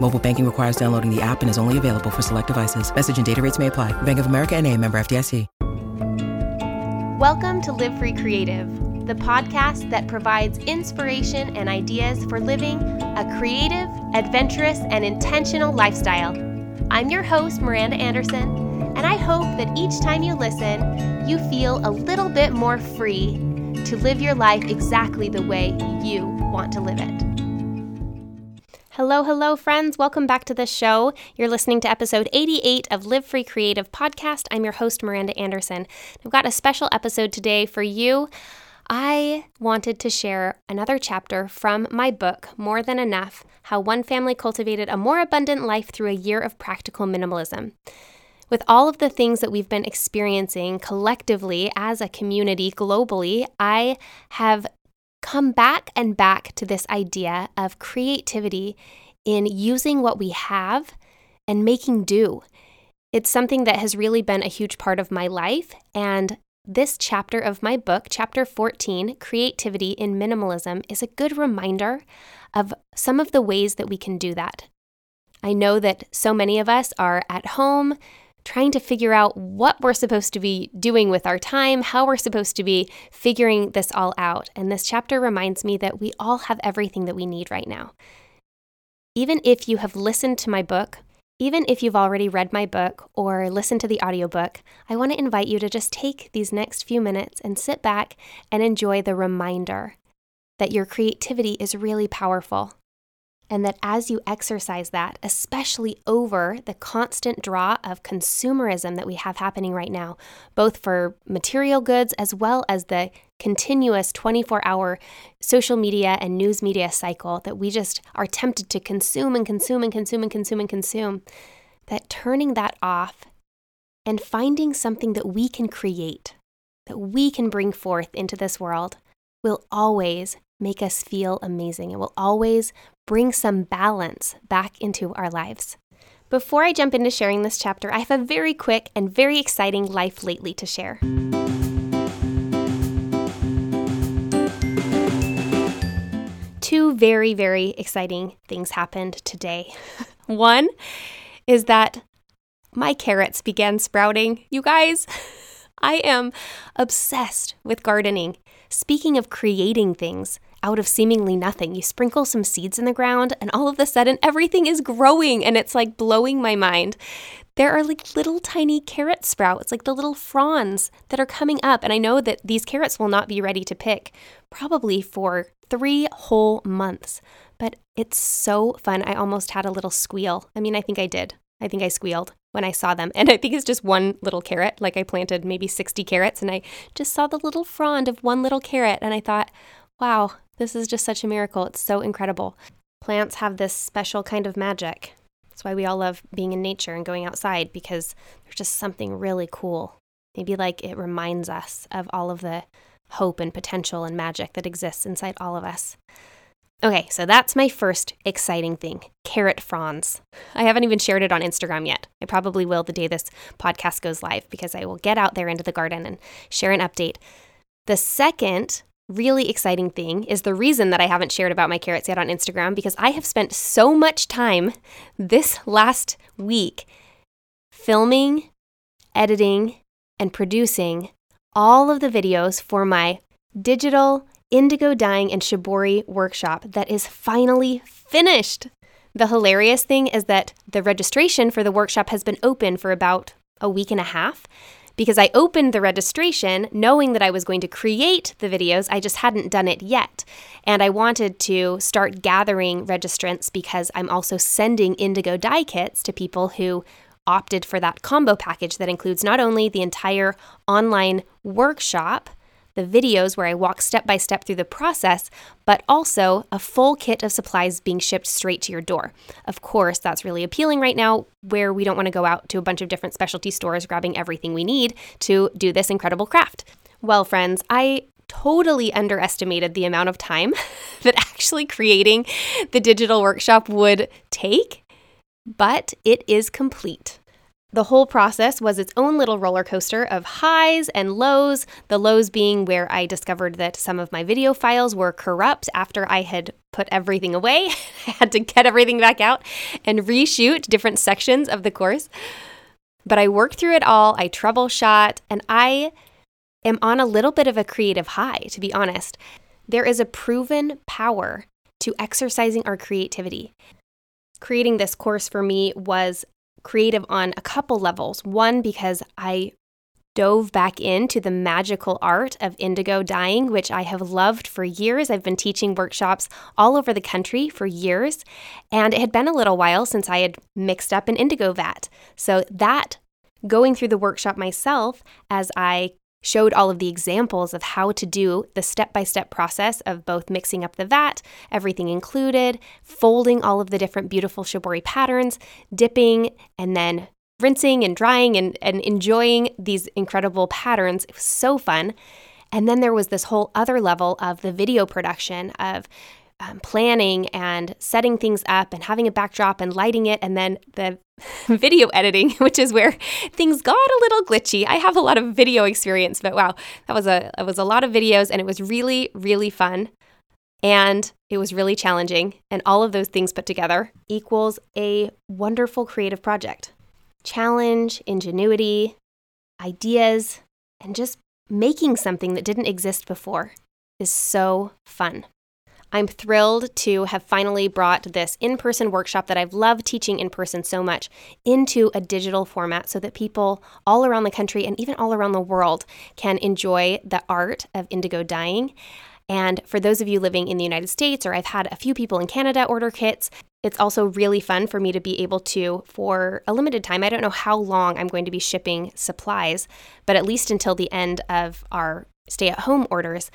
Mobile banking requires downloading the app and is only available for select devices. Message and data rates may apply. Bank of America and a member FDIC. Welcome to Live Free Creative, the podcast that provides inspiration and ideas for living a creative, adventurous, and intentional lifestyle. I'm your host, Miranda Anderson, and I hope that each time you listen, you feel a little bit more free to live your life exactly the way you want to live it. Hello, hello, friends. Welcome back to the show. You're listening to episode 88 of Live Free Creative Podcast. I'm your host, Miranda Anderson. I've got a special episode today for you. I wanted to share another chapter from my book, More Than Enough How One Family Cultivated a More Abundant Life Through a Year of Practical Minimalism. With all of the things that we've been experiencing collectively as a community globally, I have come back and back to this idea of creativity in using what we have and making do. It's something that has really been a huge part of my life. And this chapter of my book, chapter 14, Creativity in Minimalism, is a good reminder of some of the ways that we can do that. I know that so many of us are at home trying to figure out what we're supposed to be doing with our time, how we're supposed to be figuring this all out. And this chapter reminds me that we all have everything that we need right now. Even if you have listened to my book, even if you've already read my book or listened to the audiobook, I want to invite you to just take these next few minutes and sit back and enjoy the reminder that your creativity is really powerful and that as you exercise that, especially over the constant draw of consumerism that we have happening right now, both for material goods as well as the continuous 24 hour social media and news media cycle that we just are tempted to consume and consume and consume and consume and consume, that turning that off and finding something that we can create, that we can bring forth into this world, will always make us feel amazing. It will always bring some balance back into our lives. Before I jump into sharing this chapter, I have a very quick and very exciting life lately to share. Two very, very exciting things happened today. One is that my carrots began sprouting. You guys, I am obsessed with gardening. Speaking of creating things, out of seemingly nothing. You sprinkle some seeds in the ground, and all of a sudden, everything is growing, and it's like blowing my mind. There are like little tiny carrot sprouts, like the little fronds that are coming up. And I know that these carrots will not be ready to pick probably for three whole months. But it's so fun. I almost had a little squeal. I mean, I think I did. I think I squealed when I saw them. And I think it's just one little carrot. Like I planted maybe 60 carrots and I just saw the little frond of one little carrot. And I thought, wow, this is just such a miracle. It's so incredible. Plants have this special kind of magic. That's why we all love being in nature and going outside because there's just something really cool. Maybe like it reminds us of all of the hope and potential and magic that exists inside all of us. Okay, so that's my first exciting thing carrot fronds. I haven't even shared it on Instagram yet. I probably will the day this podcast goes live because I will get out there into the garden and share an update. The second really exciting thing is the reason that I haven't shared about my carrots yet on Instagram because I have spent so much time this last week filming, editing, and producing all of the videos for my digital indigo dyeing and shibori workshop that is finally finished. The hilarious thing is that the registration for the workshop has been open for about a week and a half because I opened the registration knowing that I was going to create the videos. I just hadn't done it yet. And I wanted to start gathering registrants because I'm also sending indigo dye kits to people who opted for that combo package that includes not only the entire online workshop the videos where I walk step by step through the process, but also a full kit of supplies being shipped straight to your door. Of course, that's really appealing right now, where we don't want to go out to a bunch of different specialty stores grabbing everything we need to do this incredible craft. Well, friends, I totally underestimated the amount of time that actually creating the digital workshop would take, but it is complete. The whole process was its own little roller coaster of highs and lows, the lows being where I discovered that some of my video files were corrupt after I had put everything away. I had to get everything back out and reshoot different sections of the course. But I worked through it all, I troubleshot, and I am on a little bit of a creative high, to be honest. There is a proven power to exercising our creativity. Creating this course for me was creative on a couple levels. One, because I dove back into the magical art of indigo dyeing, which I have loved for years. I've been teaching workshops all over the country for years, and it had been a little while since I had mixed up an indigo vat. So, that going through the workshop myself as I showed all of the examples of how to do the step by step process of both mixing up the vat, everything included, folding all of the different beautiful shibori patterns, dipping, and then rinsing and drying and, and enjoying these incredible patterns. It was so fun. And then there was this whole other level of the video production of um, planning and setting things up and having a backdrop and lighting it, and then the video editing, which is where things got a little glitchy. I have a lot of video experience, but wow, that was a it was a lot of videos, and it was really really fun, and it was really challenging, and all of those things put together equals a wonderful creative project. Challenge, ingenuity, ideas, and just making something that didn't exist before is so fun. I'm thrilled to have finally brought this in person workshop that I've loved teaching in person so much into a digital format so that people all around the country and even all around the world can enjoy the art of indigo dyeing. And for those of you living in the United States, or I've had a few people in Canada order kits, it's also really fun for me to be able to, for a limited time, I don't know how long I'm going to be shipping supplies, but at least until the end of our stay at home orders,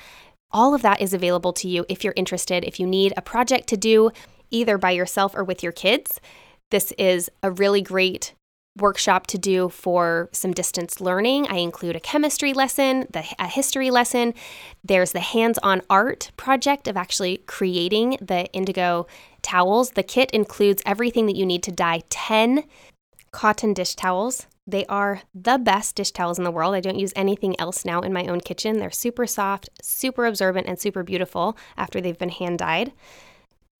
all of that is available to you if you're interested. If you need a project to do either by yourself or with your kids, this is a really great workshop to do for some distance learning. I include a chemistry lesson, the, a history lesson. There's the hands on art project of actually creating the indigo towels. The kit includes everything that you need to dye 10 cotton dish towels they are the best dish towels in the world. I don't use anything else now in my own kitchen. They're super soft, super absorbent, and super beautiful after they've been hand dyed.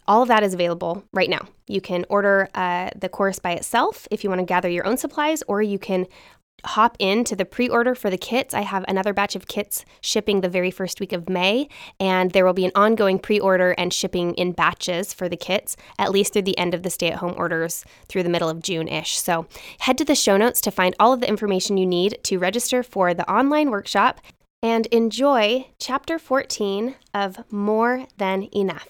All of that is available right now. You can order uh, the course by itself if you want to gather your own supplies, or you can hop into the pre order for the kits. I have another batch of kits shipping the very first week of May, and there will be an ongoing pre order and shipping in batches for the kits, at least through the end of the stay at home orders through the middle of June ish. So head to the show notes to find all of the information you need to register for the online workshop and enjoy chapter 14 of More Than Enough.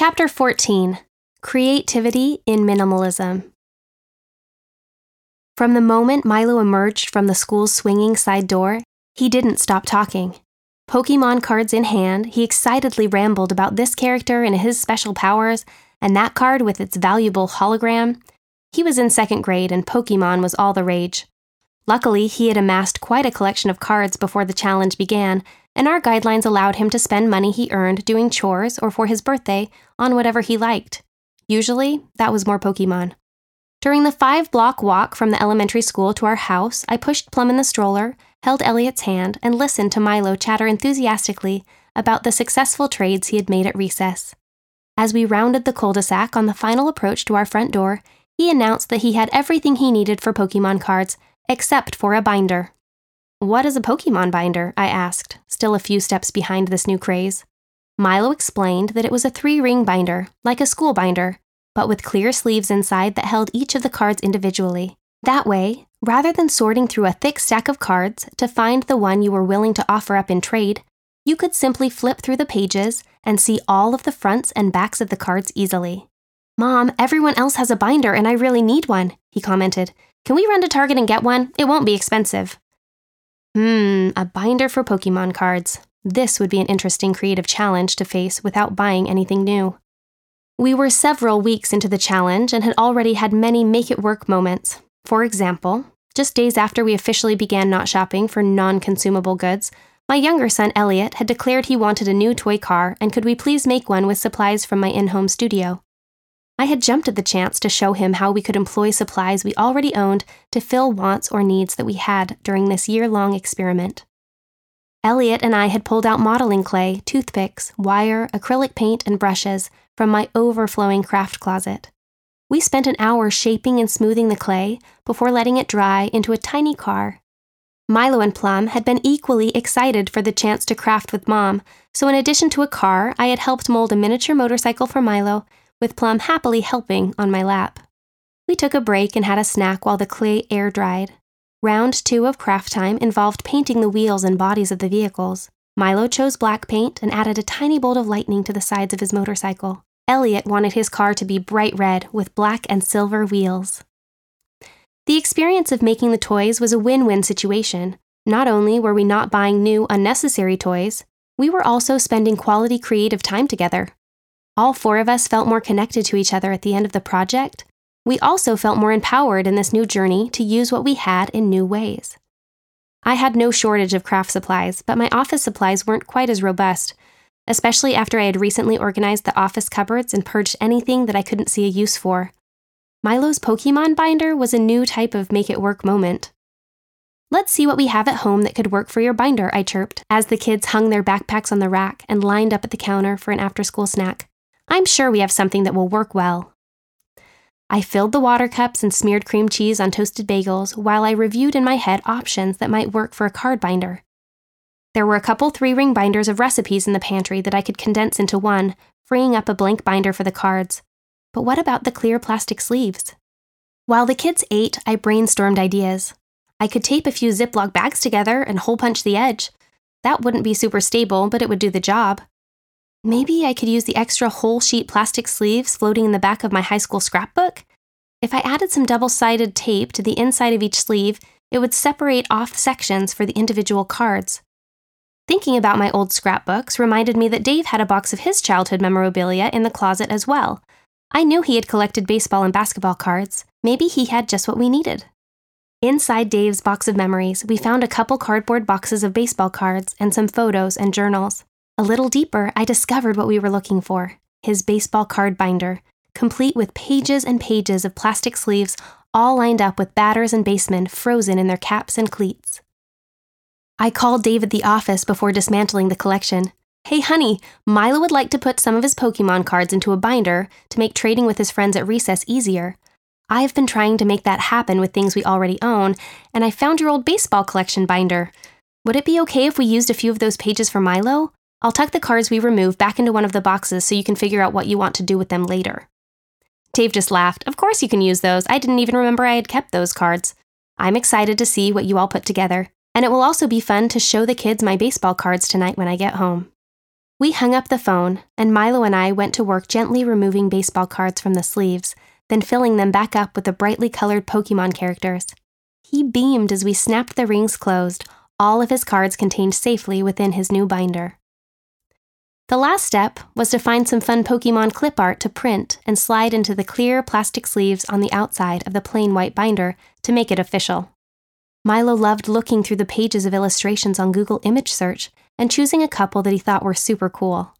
Chapter 14 Creativity in Minimalism. From the moment Milo emerged from the school's swinging side door, he didn't stop talking. Pokemon cards in hand, he excitedly rambled about this character and his special powers, and that card with its valuable hologram. He was in second grade, and Pokemon was all the rage. Luckily, he had amassed quite a collection of cards before the challenge began, and our guidelines allowed him to spend money he earned doing chores or for his birthday on whatever he liked. Usually, that was more Pokemon. During the five block walk from the elementary school to our house, I pushed Plum in the stroller, held Elliot's hand, and listened to Milo chatter enthusiastically about the successful trades he had made at recess. As we rounded the cul de sac on the final approach to our front door, he announced that he had everything he needed for Pokemon cards, except for a binder. What is a Pokemon binder? I asked, still a few steps behind this new craze. Milo explained that it was a three ring binder, like a school binder, but with clear sleeves inside that held each of the cards individually. That way, rather than sorting through a thick stack of cards to find the one you were willing to offer up in trade, you could simply flip through the pages and see all of the fronts and backs of the cards easily. Mom, everyone else has a binder and I really need one, he commented. Can we run to Target and get one? It won't be expensive. Hmm, a binder for Pokemon cards. This would be an interesting creative challenge to face without buying anything new. We were several weeks into the challenge and had already had many make it work moments. For example, just days after we officially began not shopping for non consumable goods, my younger son Elliot had declared he wanted a new toy car and could we please make one with supplies from my in home studio. I had jumped at the chance to show him how we could employ supplies we already owned to fill wants or needs that we had during this year long experiment. Elliot and I had pulled out modeling clay, toothpicks, wire, acrylic paint, and brushes from my overflowing craft closet. We spent an hour shaping and smoothing the clay before letting it dry into a tiny car. Milo and Plum had been equally excited for the chance to craft with Mom, so in addition to a car, I had helped mold a miniature motorcycle for Milo, with Plum happily helping on my lap. We took a break and had a snack while the clay air dried. Round two of craft time involved painting the wheels and bodies of the vehicles. Milo chose black paint and added a tiny bolt of lightning to the sides of his motorcycle. Elliot wanted his car to be bright red with black and silver wheels. The experience of making the toys was a win win situation. Not only were we not buying new, unnecessary toys, we were also spending quality creative time together. All four of us felt more connected to each other at the end of the project, we also felt more empowered in this new journey to use what we had in new ways. I had no shortage of craft supplies, but my office supplies weren't quite as robust, especially after I had recently organized the office cupboards and purged anything that I couldn't see a use for. Milo's Pokemon binder was a new type of make it work moment. Let's see what we have at home that could work for your binder, I chirped, as the kids hung their backpacks on the rack and lined up at the counter for an after school snack. I'm sure we have something that will work well. I filled the water cups and smeared cream cheese on toasted bagels while I reviewed in my head options that might work for a card binder. There were a couple three ring binders of recipes in the pantry that I could condense into one, freeing up a blank binder for the cards. But what about the clear plastic sleeves? While the kids ate, I brainstormed ideas. I could tape a few Ziploc bags together and hole punch the edge. That wouldn't be super stable, but it would do the job. Maybe I could use the extra whole sheet plastic sleeves floating in the back of my high school scrapbook? If I added some double sided tape to the inside of each sleeve, it would separate off sections for the individual cards. Thinking about my old scrapbooks reminded me that Dave had a box of his childhood memorabilia in the closet as well. I knew he had collected baseball and basketball cards. Maybe he had just what we needed. Inside Dave's box of memories, we found a couple cardboard boxes of baseball cards and some photos and journals. A little deeper, I discovered what we were looking for his baseball card binder, complete with pages and pages of plastic sleeves, all lined up with batters and basemen frozen in their caps and cleats. I called Dave at the office before dismantling the collection. Hey, honey, Milo would like to put some of his Pokemon cards into a binder to make trading with his friends at recess easier. I've been trying to make that happen with things we already own, and I found your old baseball collection binder. Would it be okay if we used a few of those pages for Milo? I'll tuck the cards we remove back into one of the boxes so you can figure out what you want to do with them later. Dave just laughed. Of course you can use those. I didn't even remember I had kept those cards. I'm excited to see what you all put together, and it will also be fun to show the kids my baseball cards tonight when I get home. We hung up the phone, and Milo and I went to work gently removing baseball cards from the sleeves, then filling them back up with the brightly colored Pokemon characters. He beamed as we snapped the rings closed, all of his cards contained safely within his new binder. The last step was to find some fun Pokemon clip art to print and slide into the clear plastic sleeves on the outside of the plain white binder to make it official. Milo loved looking through the pages of illustrations on Google Image Search and choosing a couple that he thought were super cool.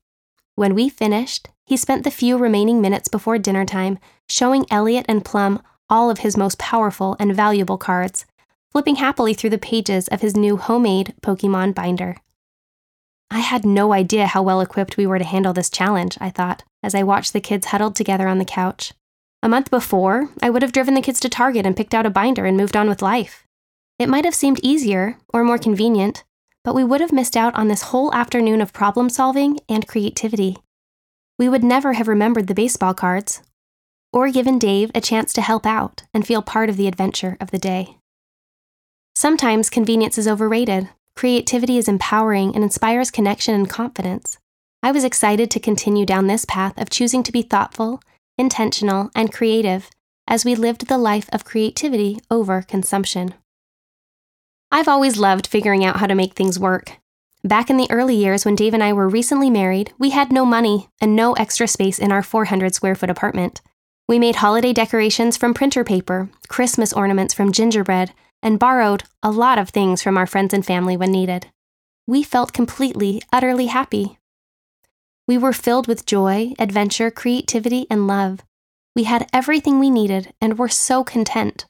When we finished, he spent the few remaining minutes before dinner time showing Elliot and Plum all of his most powerful and valuable cards, flipping happily through the pages of his new homemade Pokemon binder. I had no idea how well equipped we were to handle this challenge, I thought, as I watched the kids huddled together on the couch. A month before, I would have driven the kids to Target and picked out a binder and moved on with life. It might have seemed easier or more convenient, but we would have missed out on this whole afternoon of problem solving and creativity. We would never have remembered the baseball cards, or given Dave a chance to help out and feel part of the adventure of the day. Sometimes convenience is overrated. Creativity is empowering and inspires connection and confidence. I was excited to continue down this path of choosing to be thoughtful, intentional, and creative as we lived the life of creativity over consumption. I've always loved figuring out how to make things work. Back in the early years when Dave and I were recently married, we had no money and no extra space in our 400 square foot apartment. We made holiday decorations from printer paper, Christmas ornaments from gingerbread, and borrowed a lot of things from our friends and family when needed. We felt completely, utterly happy. We were filled with joy, adventure, creativity, and love. We had everything we needed and were so content.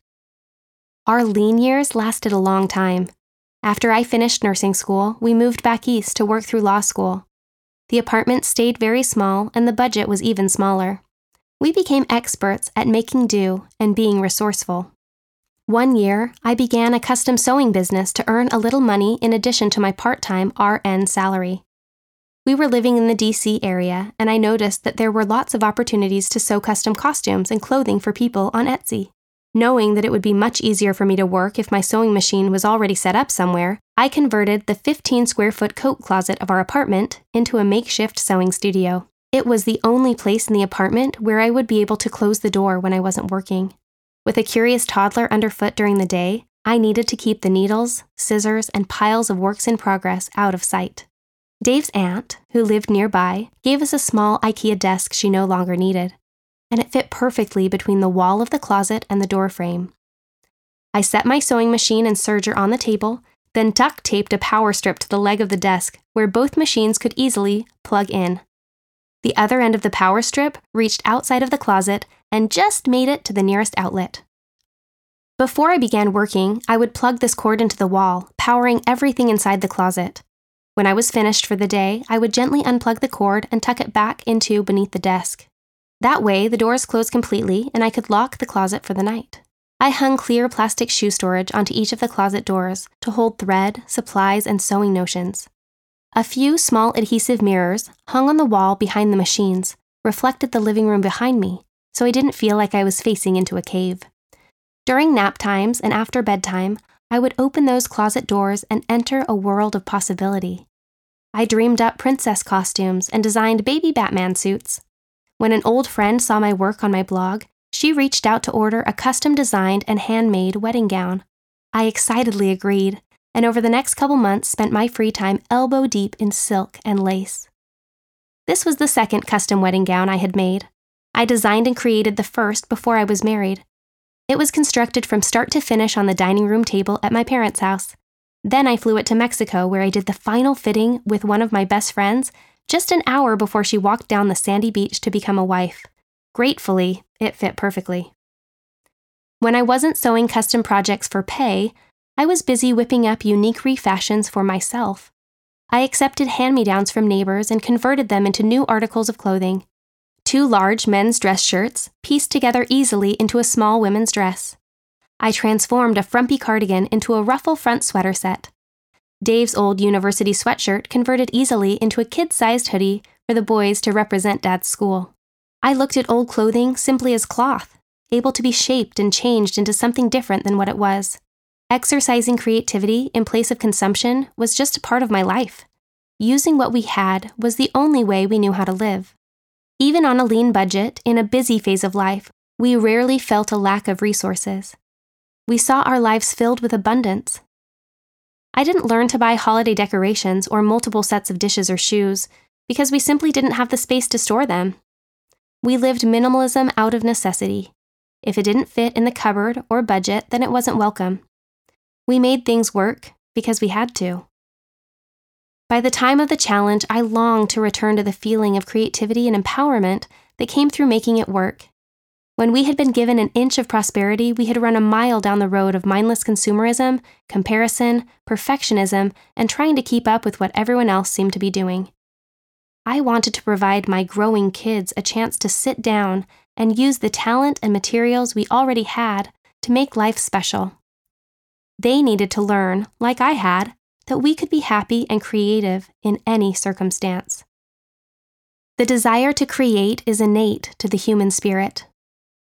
Our lean years lasted a long time. After I finished nursing school, we moved back east to work through law school. The apartment stayed very small and the budget was even smaller. We became experts at making do and being resourceful. One year, I began a custom sewing business to earn a little money in addition to my part time RN salary. We were living in the DC area, and I noticed that there were lots of opportunities to sew custom costumes and clothing for people on Etsy. Knowing that it would be much easier for me to work if my sewing machine was already set up somewhere, I converted the 15 square foot coat closet of our apartment into a makeshift sewing studio. It was the only place in the apartment where I would be able to close the door when I wasn't working. With a curious toddler underfoot during the day, I needed to keep the needles, scissors, and piles of works in progress out of sight. Dave's aunt, who lived nearby, gave us a small IKEA desk she no longer needed, and it fit perfectly between the wall of the closet and the door frame. I set my sewing machine and serger on the table, then duct taped a power strip to the leg of the desk where both machines could easily plug in. The other end of the power strip reached outside of the closet and just made it to the nearest outlet. Before I began working, I would plug this cord into the wall, powering everything inside the closet. When I was finished for the day, I would gently unplug the cord and tuck it back into beneath the desk. That way, the doors closed completely and I could lock the closet for the night. I hung clear plastic shoe storage onto each of the closet doors to hold thread, supplies, and sewing notions. A few small adhesive mirrors hung on the wall behind the machines reflected the living room behind me, so I didn't feel like I was facing into a cave. During nap times and after bedtime, I would open those closet doors and enter a world of possibility. I dreamed up princess costumes and designed baby Batman suits. When an old friend saw my work on my blog, she reached out to order a custom designed and handmade wedding gown. I excitedly agreed, and over the next couple months spent my free time elbow deep in silk and lace. This was the second custom wedding gown I had made. I designed and created the first before I was married. It was constructed from start to finish on the dining room table at my parents' house. Then I flew it to Mexico, where I did the final fitting with one of my best friends just an hour before she walked down the sandy beach to become a wife. Gratefully, it fit perfectly. When I wasn't sewing custom projects for pay, I was busy whipping up unique refashions for myself. I accepted hand me downs from neighbors and converted them into new articles of clothing. Two large men's dress shirts, pieced together easily into a small women's dress. I transformed a frumpy cardigan into a ruffle front sweater set. Dave's old university sweatshirt converted easily into a kid sized hoodie for the boys to represent Dad's school. I looked at old clothing simply as cloth, able to be shaped and changed into something different than what it was. Exercising creativity in place of consumption was just a part of my life. Using what we had was the only way we knew how to live. Even on a lean budget, in a busy phase of life, we rarely felt a lack of resources. We saw our lives filled with abundance. I didn't learn to buy holiday decorations or multiple sets of dishes or shoes because we simply didn't have the space to store them. We lived minimalism out of necessity. If it didn't fit in the cupboard or budget, then it wasn't welcome. We made things work because we had to. By the time of the challenge, I longed to return to the feeling of creativity and empowerment that came through making it work. When we had been given an inch of prosperity, we had run a mile down the road of mindless consumerism, comparison, perfectionism, and trying to keep up with what everyone else seemed to be doing. I wanted to provide my growing kids a chance to sit down and use the talent and materials we already had to make life special. They needed to learn, like I had, that we could be happy and creative in any circumstance. The desire to create is innate to the human spirit.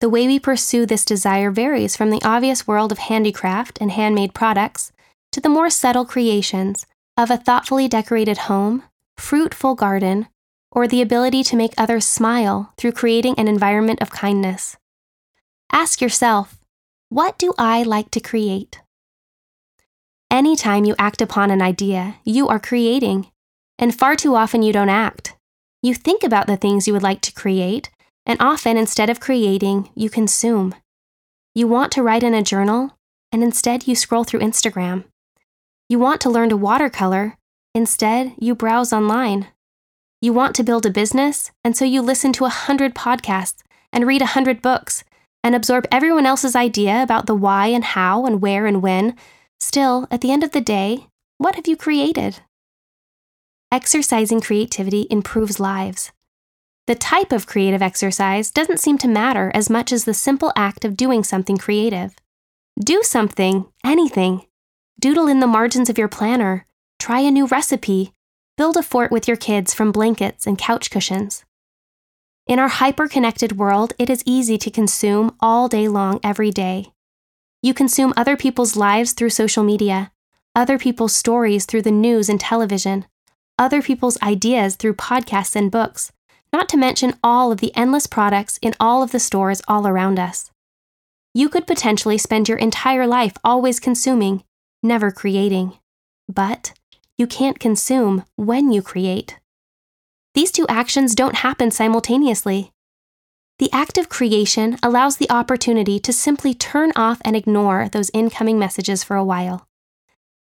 The way we pursue this desire varies from the obvious world of handicraft and handmade products to the more subtle creations of a thoughtfully decorated home, fruitful garden, or the ability to make others smile through creating an environment of kindness. Ask yourself, what do I like to create? Anytime you act upon an idea, you are creating, and far too often you don't act. You think about the things you would like to create, and often instead of creating, you consume. You want to write in a journal, and instead you scroll through Instagram. You want to learn to watercolor, instead you browse online. You want to build a business, and so you listen to a hundred podcasts and read a hundred books and absorb everyone else's idea about the why and how and where and when. Still, at the end of the day, what have you created? Exercising creativity improves lives. The type of creative exercise doesn't seem to matter as much as the simple act of doing something creative. Do something, anything. Doodle in the margins of your planner. Try a new recipe. Build a fort with your kids from blankets and couch cushions. In our hyper connected world, it is easy to consume all day long, every day. You consume other people's lives through social media, other people's stories through the news and television, other people's ideas through podcasts and books, not to mention all of the endless products in all of the stores all around us. You could potentially spend your entire life always consuming, never creating. But you can't consume when you create. These two actions don't happen simultaneously. The act of creation allows the opportunity to simply turn off and ignore those incoming messages for a while.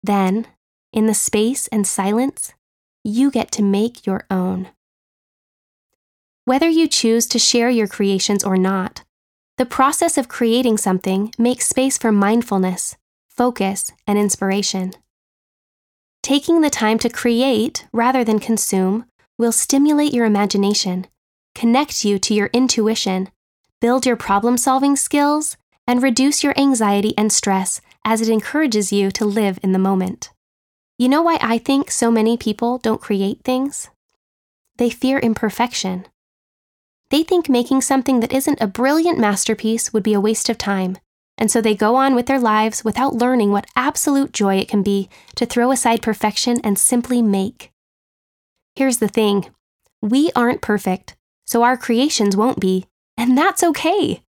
Then, in the space and silence, you get to make your own. Whether you choose to share your creations or not, the process of creating something makes space for mindfulness, focus, and inspiration. Taking the time to create rather than consume will stimulate your imagination, connect you to your intuition, build your problem solving skills, and reduce your anxiety and stress as it encourages you to live in the moment. You know why I think so many people don't create things? They fear imperfection. They think making something that isn't a brilliant masterpiece would be a waste of time, and so they go on with their lives without learning what absolute joy it can be to throw aside perfection and simply make. Here's the thing we aren't perfect, so our creations won't be, and that's okay.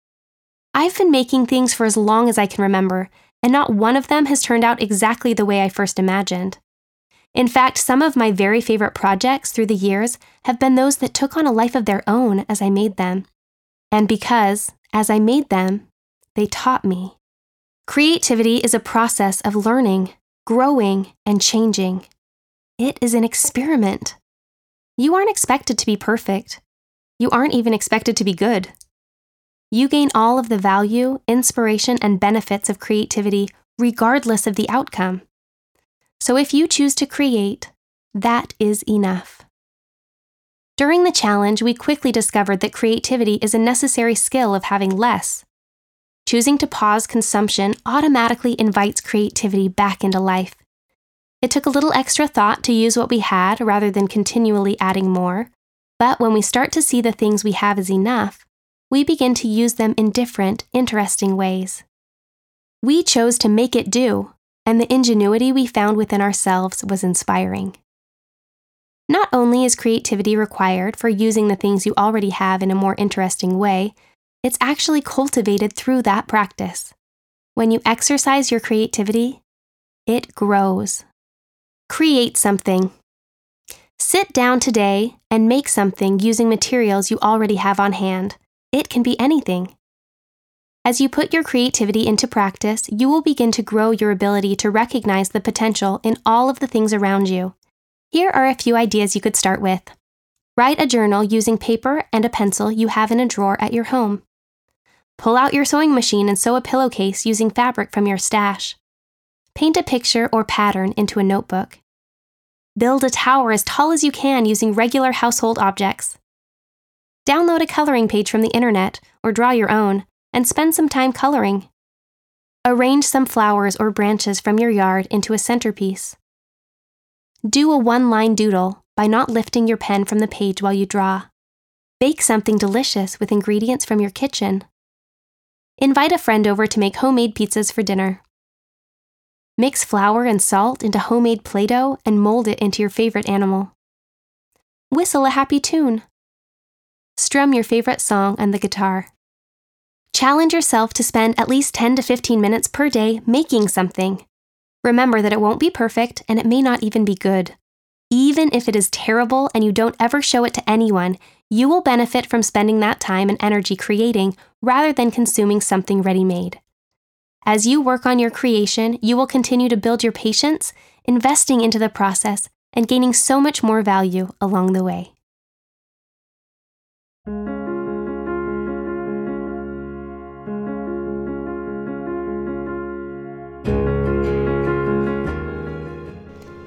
I've been making things for as long as I can remember, and not one of them has turned out exactly the way I first imagined. In fact, some of my very favorite projects through the years have been those that took on a life of their own as I made them. And because, as I made them, they taught me. Creativity is a process of learning, growing, and changing. It is an experiment. You aren't expected to be perfect. You aren't even expected to be good. You gain all of the value, inspiration, and benefits of creativity regardless of the outcome. So if you choose to create, that is enough. During the challenge, we quickly discovered that creativity is a necessary skill of having less. Choosing to pause consumption automatically invites creativity back into life. It took a little extra thought to use what we had rather than continually adding more, but when we start to see the things we have as enough, we begin to use them in different, interesting ways. We chose to make it do, and the ingenuity we found within ourselves was inspiring. Not only is creativity required for using the things you already have in a more interesting way, it's actually cultivated through that practice. When you exercise your creativity, it grows. Create something. Sit down today and make something using materials you already have on hand. It can be anything. As you put your creativity into practice, you will begin to grow your ability to recognize the potential in all of the things around you. Here are a few ideas you could start with. Write a journal using paper and a pencil you have in a drawer at your home. Pull out your sewing machine and sew a pillowcase using fabric from your stash. Paint a picture or pattern into a notebook. Build a tower as tall as you can using regular household objects. Download a coloring page from the internet or draw your own and spend some time coloring. Arrange some flowers or branches from your yard into a centerpiece. Do a one line doodle by not lifting your pen from the page while you draw. Bake something delicious with ingredients from your kitchen. Invite a friend over to make homemade pizzas for dinner. Mix flour and salt into homemade Play Doh and mold it into your favorite animal. Whistle a happy tune. Strum your favorite song on the guitar. Challenge yourself to spend at least 10 to 15 minutes per day making something. Remember that it won't be perfect and it may not even be good. Even if it is terrible and you don't ever show it to anyone, you will benefit from spending that time and energy creating rather than consuming something ready made. As you work on your creation, you will continue to build your patience, investing into the process, and gaining so much more value along the way.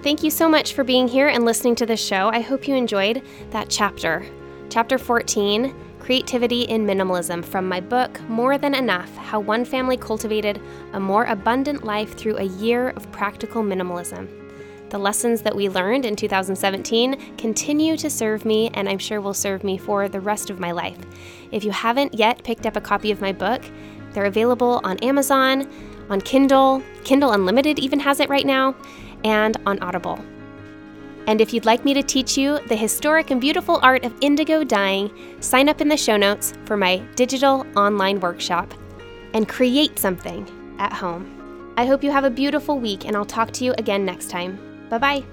Thank you so much for being here and listening to the show. I hope you enjoyed that chapter. Chapter 14 Creativity in Minimalism from my book, More Than Enough How One Family Cultivated a More Abundant Life Through a Year of Practical Minimalism. The lessons that we learned in 2017 continue to serve me, and I'm sure will serve me for the rest of my life. If you haven't yet picked up a copy of my book, they're available on Amazon, on Kindle, Kindle Unlimited even has it right now, and on Audible. And if you'd like me to teach you the historic and beautiful art of indigo dyeing, sign up in the show notes for my digital online workshop and create something at home. I hope you have a beautiful week, and I'll talk to you again next time. Bye bye.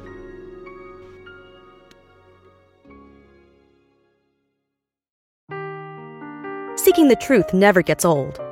Seeking the truth never gets old.